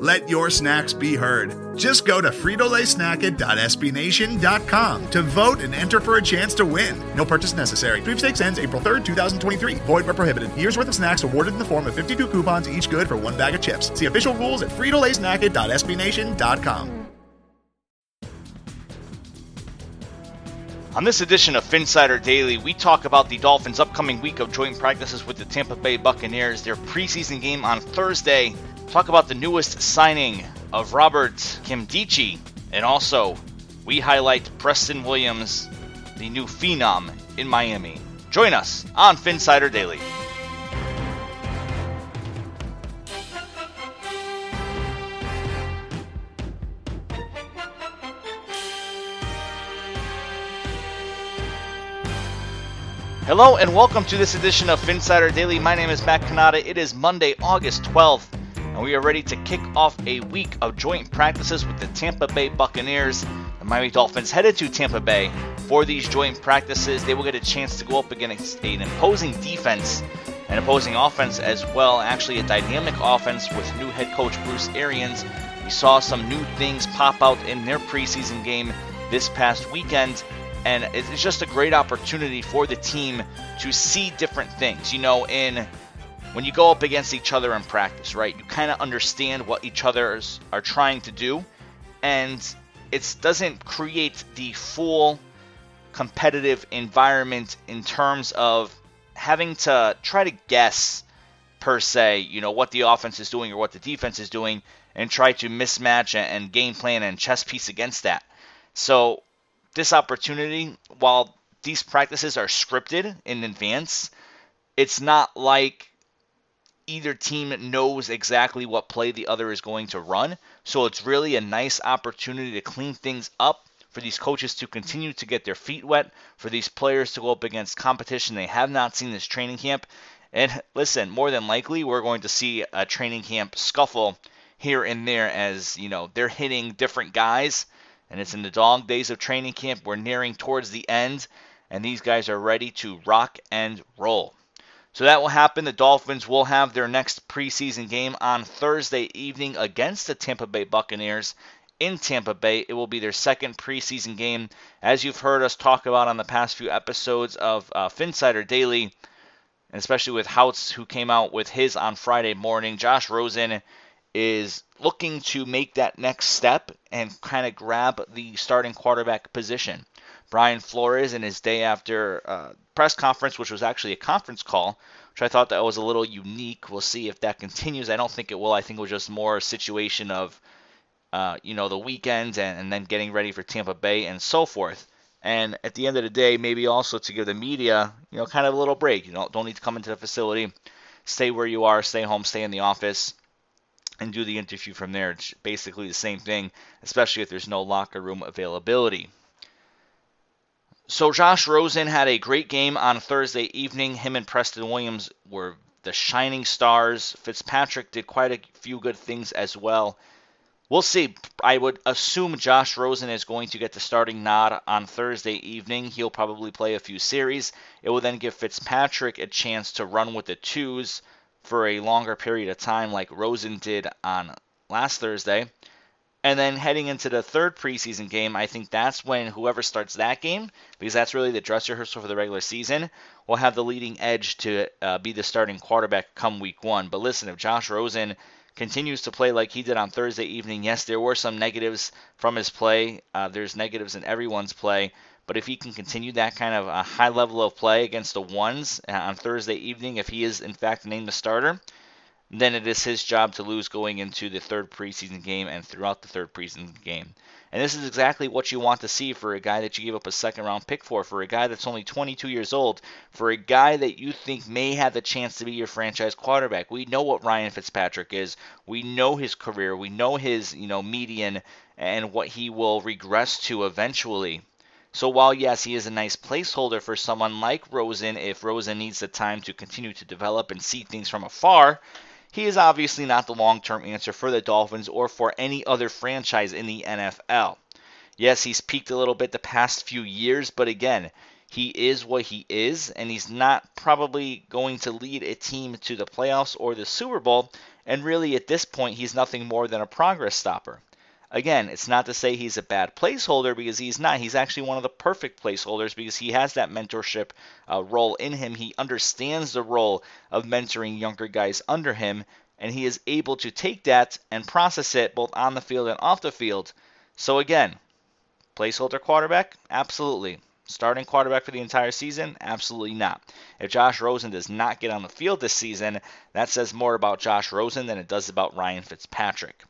Let your snacks be heard. Just go to fritolaysnacket.sbnation.com to vote and enter for a chance to win. No purchase necessary. Sweepstakes ends April 3rd, 2023. Void where prohibited. Year's worth of snacks awarded in the form of 52 coupons, each good for one bag of chips. See official rules at fritolaysnacket.sbnation.com. On this edition of Phinsider Daily, we talk about the Dolphins' upcoming week of joint practices with the Tampa Bay Buccaneers, their preseason game on Thursday, talk about the newest signing of Robert Nkemdiche, and also we highlight Preston Williams, the new phenom in Miami. Join us on Phinsider Daily. Hello and welcome to this edition of Phinsider Daily. My name is Matt Cannata. It is Monday, August 12th, and we are ready to kick off a week of joint practices with the Tampa Bay Buccaneers. The Miami Dolphins headed to Tampa Bay for these joint practices. They will get a chance to go up against an imposing defense, an opposing offense as well, actually a dynamic offense with new head coach Bruce Arians. We saw some new things pop out in their preseason game this past weekend and it's just a great opportunity for the team to see different things. You know, in when you go up against each other in practice, right? You kind of understand what each others are trying to do, and it doesn't create the full competitive environment in terms of having to try to guess per se, you know, what the offense is doing or what the defense is doing, and try to mismatch and game plan and chess piece against that. So this opportunity, while these practices are scripted in advance, it's not like either team knows exactly what play the other is going to run. So it's really a nice opportunity to clean things up for these coaches to continue to get their feet wet, for these players to go up against competition they have not seen this training camp. And listen, more than likely, we're going to see a training camp scuffle here and there as, you know, they're hitting different guys and it's in the dog days of training camp. We're nearing towards the end, and these guys are ready to rock and roll. So that will happen. The Dolphins will have their next preseason game on Thursday evening against the Tampa Bay Buccaneers in Tampa Bay. It will be their second preseason game. As you've heard us talk about on the past few episodes of uh, Phinsider Daily, and especially with Houtz, who came out with his on Friday morning, Josh Rosen is looking to make that next step and kind of grab the starting quarterback position. Brian Flores in his day after uh, press conference, which was actually a conference call, which I thought that was a little unique. We'll see if that continues. I don't think it will. I think it was just more a situation of, uh, you know, the weekend and, and then getting ready for Tampa Bay and so forth. And at the end of the day, maybe also to give the media, you know, kind of a little break. You know, don't need to come into the facility. Stay where you are. Stay home. Stay in the office and do the interview from there. It's basically the same thing, especially if there's no locker room availability. So Josh Rosen had a great game on Thursday evening. Him and Preston Williams were the shining stars. Fitzpatrick did quite a few good things as well. We'll see. I would assume Josh Rosen is going to get the starting nod on Thursday evening. He'll probably play a few series. It will then give Fitzpatrick a chance to run with the twos for a longer period of time, like Rosen did on last Thursday. And then heading into the third preseason game, I think that's when whoever starts that game, because that's really the dress rehearsal for the regular season, will have the leading edge to uh, be the starting quarterback come week one. But listen, if Josh Rosen continues to play like he did on Thursday evening, yes, there were some negatives from his play. Uh, there's negatives in everyone's play. But if he can continue that kind of a high level of play against the ones uh, on Thursday evening, if he is in fact named the starter, then it is his job to lose going into the third preseason game and throughout the third preseason game. And this is exactly what you want to see for a guy that you gave up a second round pick for, for a guy that's only 22 years old, for a guy that you think may have the chance to be your franchise quarterback. We know what Ryan Fitzpatrick is. We know his career. We know his, you know, median and what he will regress to eventually. So while yes, he is a nice placeholder for someone like Rosen if Rosen needs the time to continue to develop and see things from afar, he is obviously not the long term answer for the Dolphins or for any other franchise in the NFL. Yes, he's peaked a little bit the past few years, but again, he is what he is, and he's not probably going to lead a team to the playoffs or the Super Bowl. And really, at this point, he's nothing more than a progress stopper. Again, it's not to say he's a bad placeholder because he's not. He's actually one of the perfect placeholders because he has that mentorship uh, role in him. He understands the role of mentoring younger guys under him, and he is able to take that and process it both on the field and off the field. So, again, placeholder quarterback? Absolutely. Starting quarterback for the entire season? Absolutely not. If Josh Rosen does not get on the field this season, that says more about Josh Rosen than it does about Ryan Fitzpatrick.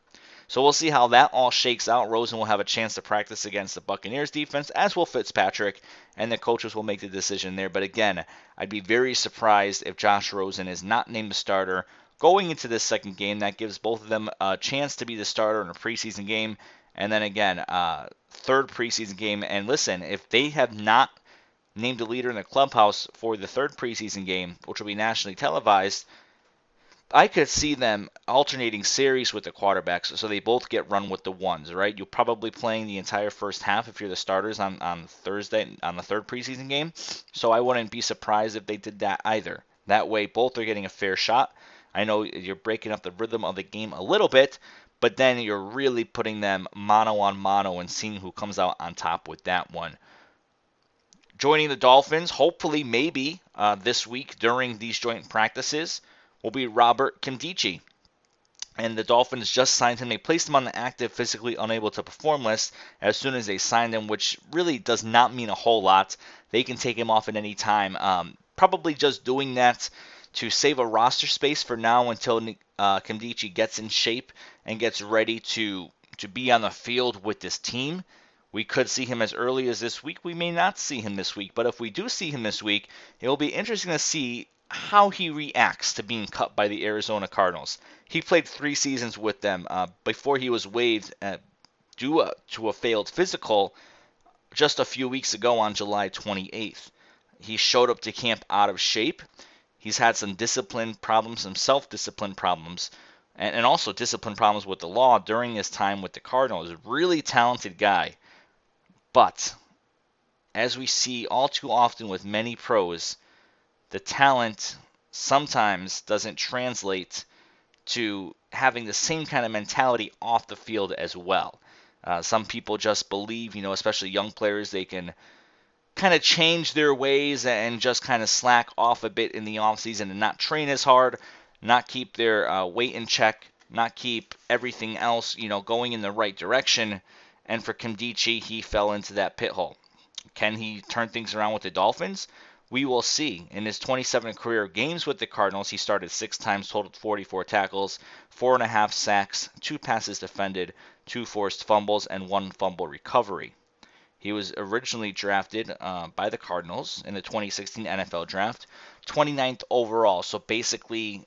So we'll see how that all shakes out. Rosen will have a chance to practice against the Buccaneers defense, as will Fitzpatrick, and the coaches will make the decision there. But again, I'd be very surprised if Josh Rosen is not named the starter going into this second game. That gives both of them a chance to be the starter in a preseason game. And then again, uh, third preseason game. And listen, if they have not named a leader in the clubhouse for the third preseason game, which will be nationally televised, I could see them alternating series with the quarterbacks so they both get run with the ones, right? You're probably playing the entire first half if you're the starters on, on Thursday on the third preseason game. So I wouldn't be surprised if they did that either. That way both are getting a fair shot. I know you're breaking up the rhythm of the game a little bit, but then you're really putting them mono on mono and seeing who comes out on top with that one. Joining the Dolphins, hopefully, maybe uh, this week during these joint practices will be Robert Nkemdiche. And the Dolphins just signed him. They placed him on the active, physically unable to perform list as soon as they signed him, which really does not mean a whole lot. They can take him off at any time. Um, probably just doing that to save a roster space for now until uh, Nkemdiche gets in shape and gets ready to to be on the field with this team. We could see him as early as this week. We may not see him this week, but if we do see him this week, it will be interesting to see how he reacts to being cut by the Arizona Cardinals. He played three seasons with them uh, before he was waived uh, due uh, to a failed physical just a few weeks ago on July 28th. He showed up to camp out of shape. He's had some discipline problems, some self discipline problems, and, and also discipline problems with the law during his time with the Cardinals. Really talented guy. But, as we see all too often with many pros, the talent sometimes doesn't translate to having the same kind of mentality off the field as well. Uh, some people just believe, you know, especially young players, they can kind of change their ways and just kind of slack off a bit in the offseason and not train as hard, not keep their uh, weight in check, not keep everything else, you know, going in the right direction. And for Nkemdiche, he fell into that pit hole. Can he turn things around with the Dolphins? We will see. In his 27 career games with the Cardinals, he started six times, totaled 44 tackles, four and a half sacks, two passes defended, two forced fumbles, and one fumble recovery. He was originally drafted uh, by the Cardinals in the 2016 NFL Draft, 29th overall. So basically,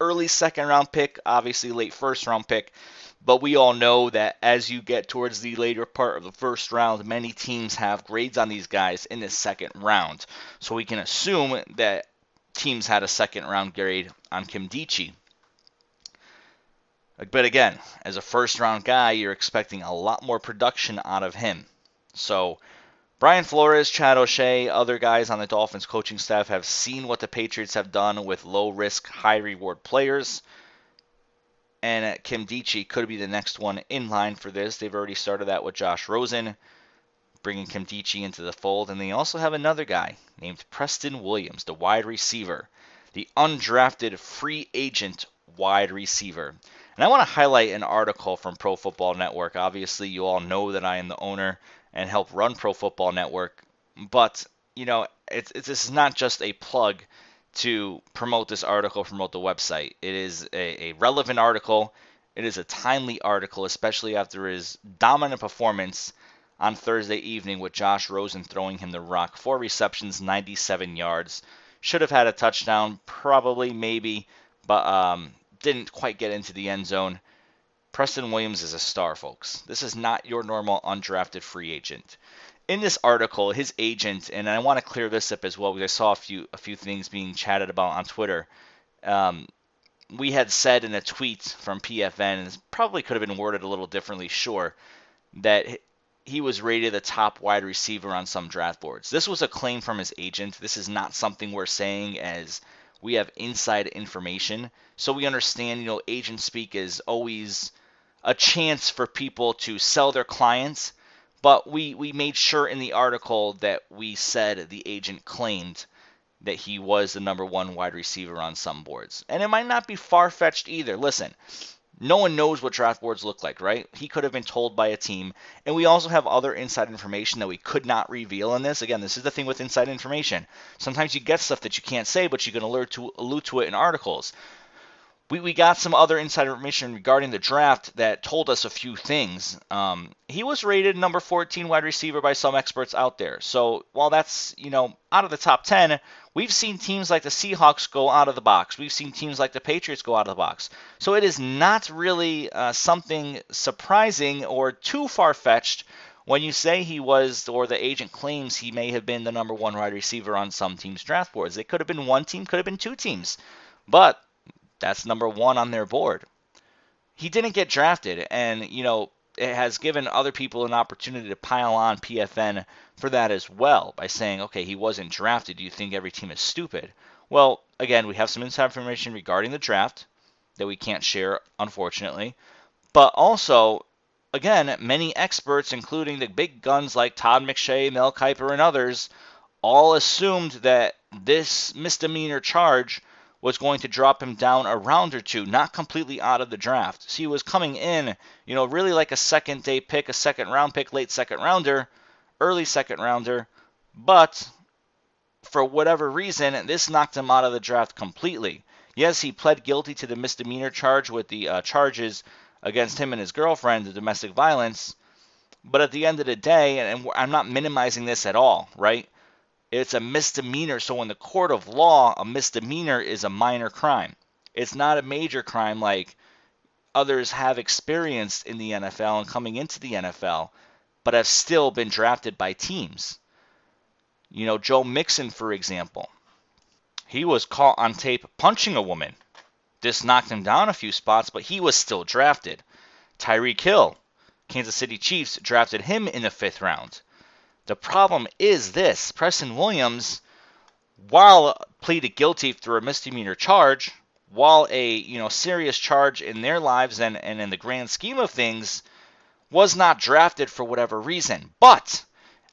early second round pick, obviously late first round pick. But we all know that as you get towards the later part of the first round, many teams have grades on these guys in the second round. So we can assume that teams had a second round grade on Nkemdiche. But again, as a first round guy, you're expecting a lot more production out of him. So Brian Flores, Chad O'Shea, other guys on the Dolphins coaching staff have seen what the Patriots have done with low risk, high reward players and uh, Nkemdiche could be the next one in line for this. They've already started that with Josh Rosen, bringing Nkemdiche into the fold, and they also have another guy named Preston Williams, the wide receiver, the undrafted free agent wide receiver. And I want to highlight an article from Pro Football Network. Obviously, you all know that I am the owner and help run Pro Football Network, but you know, it's, it's this is not just a plug to promote this article, promote the website. It is a, a relevant article. It is a timely article, especially after his dominant performance on Thursday evening with Josh Rosen throwing him the rock. Four receptions, 97 yards. Should have had a touchdown, probably, maybe, but um, didn't quite get into the end zone. Preston Williams is a star, folks. This is not your normal undrafted free agent. In this article, his agent, and I want to clear this up as well because I saw a few a few things being chatted about on Twitter. Um, we had said in a tweet from PFN, and probably could have been worded a little differently, sure, that he was rated the top wide receiver on some draft boards. This was a claim from his agent. This is not something we're saying as we have inside information. So we understand, you know, agent speak is always a chance for people to sell their clients. But we, we made sure in the article that we said the agent claimed that he was the number one wide receiver on some boards. And it might not be far fetched either. Listen, no one knows what draft boards look like, right? He could have been told by a team. And we also have other inside information that we could not reveal in this. Again, this is the thing with inside information. Sometimes you get stuff that you can't say, but you can allude to, allude to it in articles. We, we got some other inside information regarding the draft that told us a few things. Um, he was rated number 14 wide receiver by some experts out there. So while that's, you know, out of the top 10, We've seen teams like the Seahawks go out of the box. We've seen teams like the Patriots go out of the box. So it is not really uh, something surprising or too far fetched when you say he was, or the agent claims he may have been the number one wide receiver on some teams' draft boards. It could have been one team, could have been two teams. But that's number one on their board. He didn't get drafted, and, you know, it has given other people an opportunity to pile on PFN for that as well by saying, okay, he wasn't drafted. Do you think every team is stupid? Well, again, we have some inside information regarding the draft that we can't share, unfortunately. But also, again, many experts, including the big guns like Todd McShay, Mel Kiper, and others, all assumed that this misdemeanor charge was going to drop him down a round or two, not completely out of the draft. So he was coming in, you know, really like a second day pick, a second round pick, late second rounder, early second rounder. But for whatever reason, this knocked him out of the draft completely. Yes, he pled guilty to the misdemeanor charge with the uh, charges against him and his girlfriend, the domestic violence. But at the end of the day, and I'm not minimizing this at all, right? It's a misdemeanor. So in the court of law, a misdemeanor is a minor crime. It's not a major crime like others have experienced in the NFL and coming into the NFL, but have still been drafted by teams. You know, Joe Mixon, for example, he was caught on tape punching a woman. This knocked him down a few spots, but he was still drafted. Tyreek Hill, Kansas City Chiefs drafted him in the fifth round. The problem is this Preston Williams, while pleaded guilty through a misdemeanor charge, while a you know serious charge in their lives and, and in the grand scheme of things, was not drafted for whatever reason. But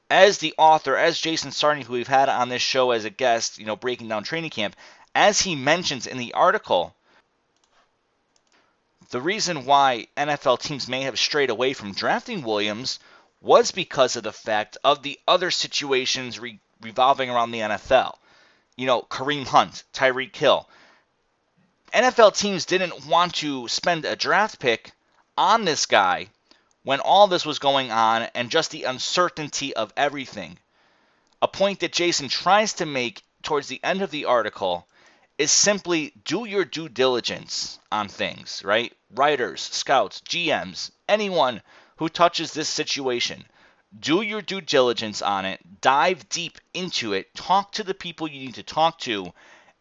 as the author, as Jason Sarney, who we've had on this show as a guest, you know, breaking down training camp, as he mentions in the article, the reason why NFL teams may have strayed away from drafting Williams was because of the fact of the other situations re- revolving around the NFL. You know, Kareem Hunt, Tyreek Hill. NFL teams didn't want to spend a draft pick on this guy when all this was going on and just the uncertainty of everything. A point that Jason tries to make towards the end of the article is simply do your due diligence on things, right? Writers, scouts, GMs, anyone who touches this situation. Do your due diligence on it, dive deep into it, talk to the people you need to talk to,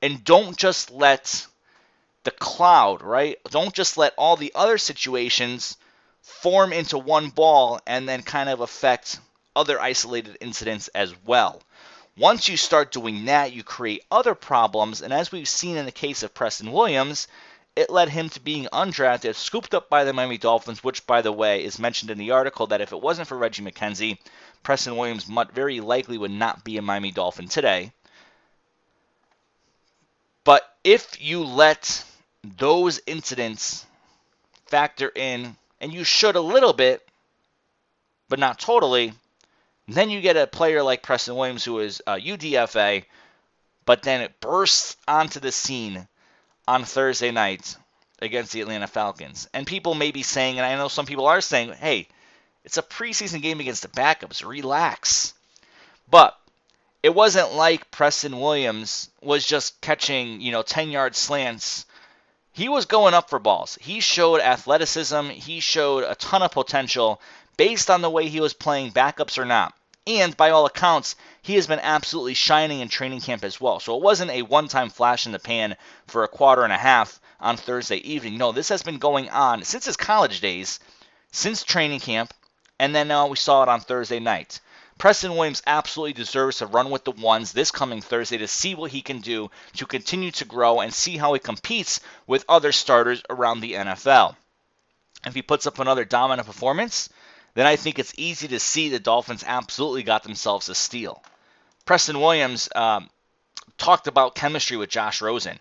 and don't just let the cloud, right? Don't just let all the other situations form into one ball and then kind of affect other isolated incidents as well. Once you start doing that, you create other problems, and as we've seen in the case of Preston Williams, it led him to being undrafted, scooped up by the Miami Dolphins, which, by the way, is mentioned in the article that if it wasn't for Reggie McKenzie, Preston Williams very likely would not be a Miami Dolphin today. But if you let those incidents factor in, and you should a little bit, but not totally, then you get a player like Preston Williams, who is uh, a UDFA, but then it bursts onto the scene on Thursday night against the Atlanta Falcons. And people may be saying, and I know some people are saying, hey, it's a preseason game against the backups. Relax. But it wasn't like Preston Williams was just catching, you know, 10 yard slants. He was going up for balls. He showed athleticism. He showed a ton of potential based on the way he was playing, backups or not. And by all accounts, he has been absolutely shining in training camp as well. So it wasn't a one time flash in the pan for a quarter and a half on Thursday evening. No, this has been going on since his college days, since training camp, and then now we saw it on Thursday night. Preston Williams absolutely deserves to run with the ones this coming Thursday to see what he can do to continue to grow and see how he competes with other starters around the NFL. If he puts up another dominant performance, then I think it's easy to see the Dolphins absolutely got themselves a steal. Preston Williams um, talked about chemistry with Josh Rosen.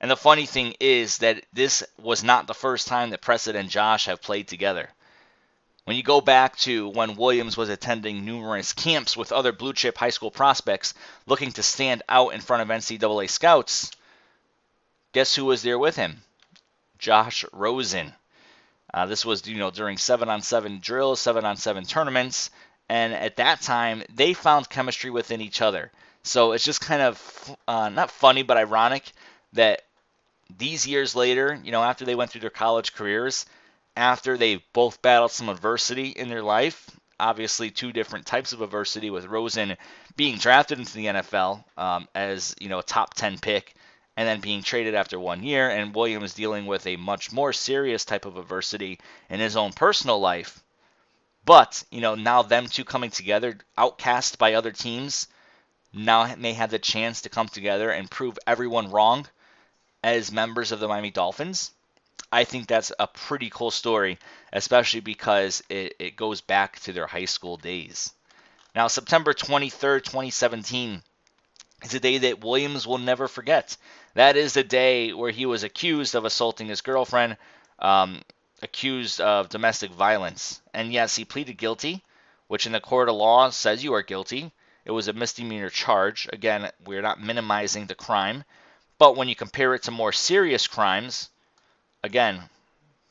And the funny thing is that this was not the first time that Preston and Josh have played together. When you go back to when Williams was attending numerous camps with other blue chip high school prospects looking to stand out in front of NCAA scouts, guess who was there with him? Josh Rosen. Uh, this was, you know, during seven on seven drills, seven on seven tournaments, and at that time they found chemistry within each other. So it's just kind of uh, not funny, but ironic that these years later, you know, after they went through their college careers, after they both battled some adversity in their life, obviously two different types of adversity, with Rosen being drafted into the NFL um, as you know a top 10 pick, and then being traded after one year, and Williams dealing with a much more serious type of adversity in his own personal life. But, you know, now them two coming together, outcast by other teams, now may have the chance to come together and prove everyone wrong as members of the Miami Dolphins. I think that's a pretty cool story, especially because it, it goes back to their high school days. Now, September 23rd, 2017 is a day that Williams will never forget. That is the day where he was accused of assaulting his girlfriend, um, accused of domestic violence. And yes, he pleaded guilty, which in the court of law says you are guilty. It was a misdemeanor charge. Again, we're not minimizing the crime. But when you compare it to more serious crimes, again,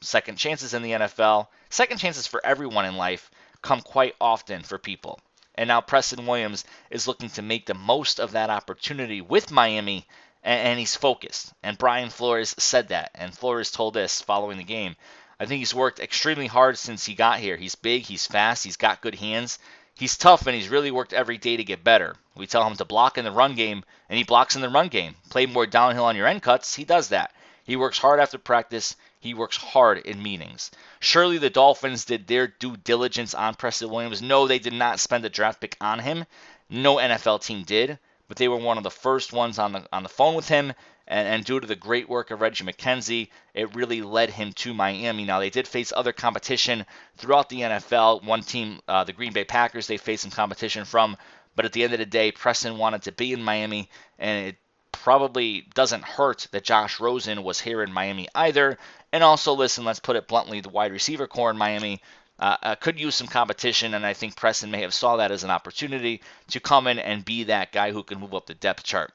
second chances in the NFL, second chances for everyone in life come quite often for people. And now Preston Williams is looking to make the most of that opportunity with Miami, and, and he's focused. And Brian Flores said that, and Flores told us following the game. I think he's worked extremely hard since he got here. He's big, he's fast, he's got good hands. He's tough, and he's really worked every day to get better. We tell him to block in the run game, and he blocks in the run game. Play more downhill on your end cuts, he does that. He works hard after practice. He works hard in meetings. Surely the Dolphins did their due diligence on Preston Williams. No, they did not spend a draft pick on him. No NFL team did, but they were one of the first ones on the on the phone with him. And, and due to the great work of Reggie McKenzie, it really led him to Miami. Now they did face other competition throughout the NFL. One team, uh, the Green Bay Packers, they faced some competition from. But at the end of the day, Preston wanted to be in Miami, and it probably doesn't hurt that Josh Rosen was here in Miami either. And also, listen, let's put it bluntly, the wide receiver core in Miami uh, uh, could use some competition, and I think Preston may have saw that as an opportunity to come in and be that guy who can move up the depth chart.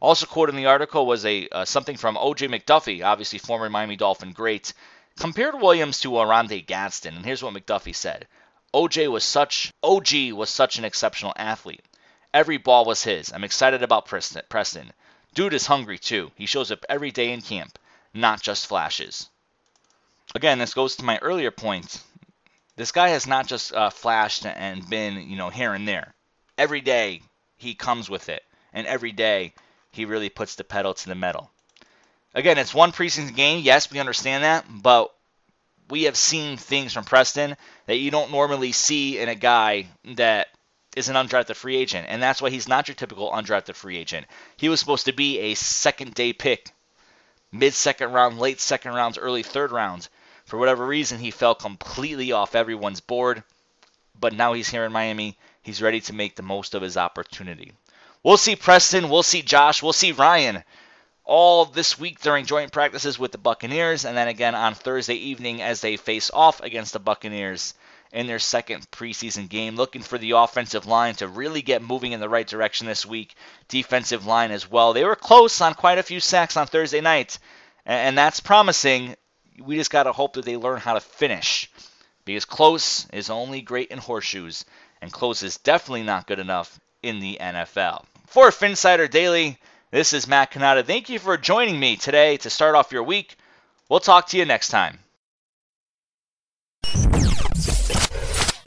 Also quoted in the article was a uh, something from O.J. McDuffie, obviously former Miami Dolphin great, compared Williams to Oronde Gadsden, and here's what McDuffie said: OJ was such OG was such an exceptional athlete. Every ball was his. I'm excited about Preston. Dude is hungry too. He shows up every day in camp, not just flashes. Again, this goes to my earlier point. This guy has not just uh, flashed and been, you know, here and there. Every day he comes with it, and every day he really puts the pedal to the metal. Again, it's one preseason game. Yes, we understand that, but we have seen things from Preston that you don't normally see in a guy that is an undrafted free agent, and that's why he's not your typical undrafted free agent. He was supposed to be a second day pick, mid second round, late second rounds, early third rounds. For whatever reason, he fell completely off everyone's board, but now he's here in Miami. He's ready to make the most of his opportunity. We'll see Preston, we'll see Josh, we'll see Ryan all this week during joint practices with the Buccaneers, and then again on Thursday evening as they face off against the Buccaneers in their second preseason game. Looking for the offensive line to really get moving in the right direction this week. Defensive line as well. They were close on quite a few sacks on Thursday night, and that's promising. We just got to hope that they learn how to finish. Because close is only great in horseshoes, and close is definitely not good enough in the NFL. For Phinsider Daily, this is Matt Cannata. Thank you for joining me today to start off your week. We'll talk to you next time.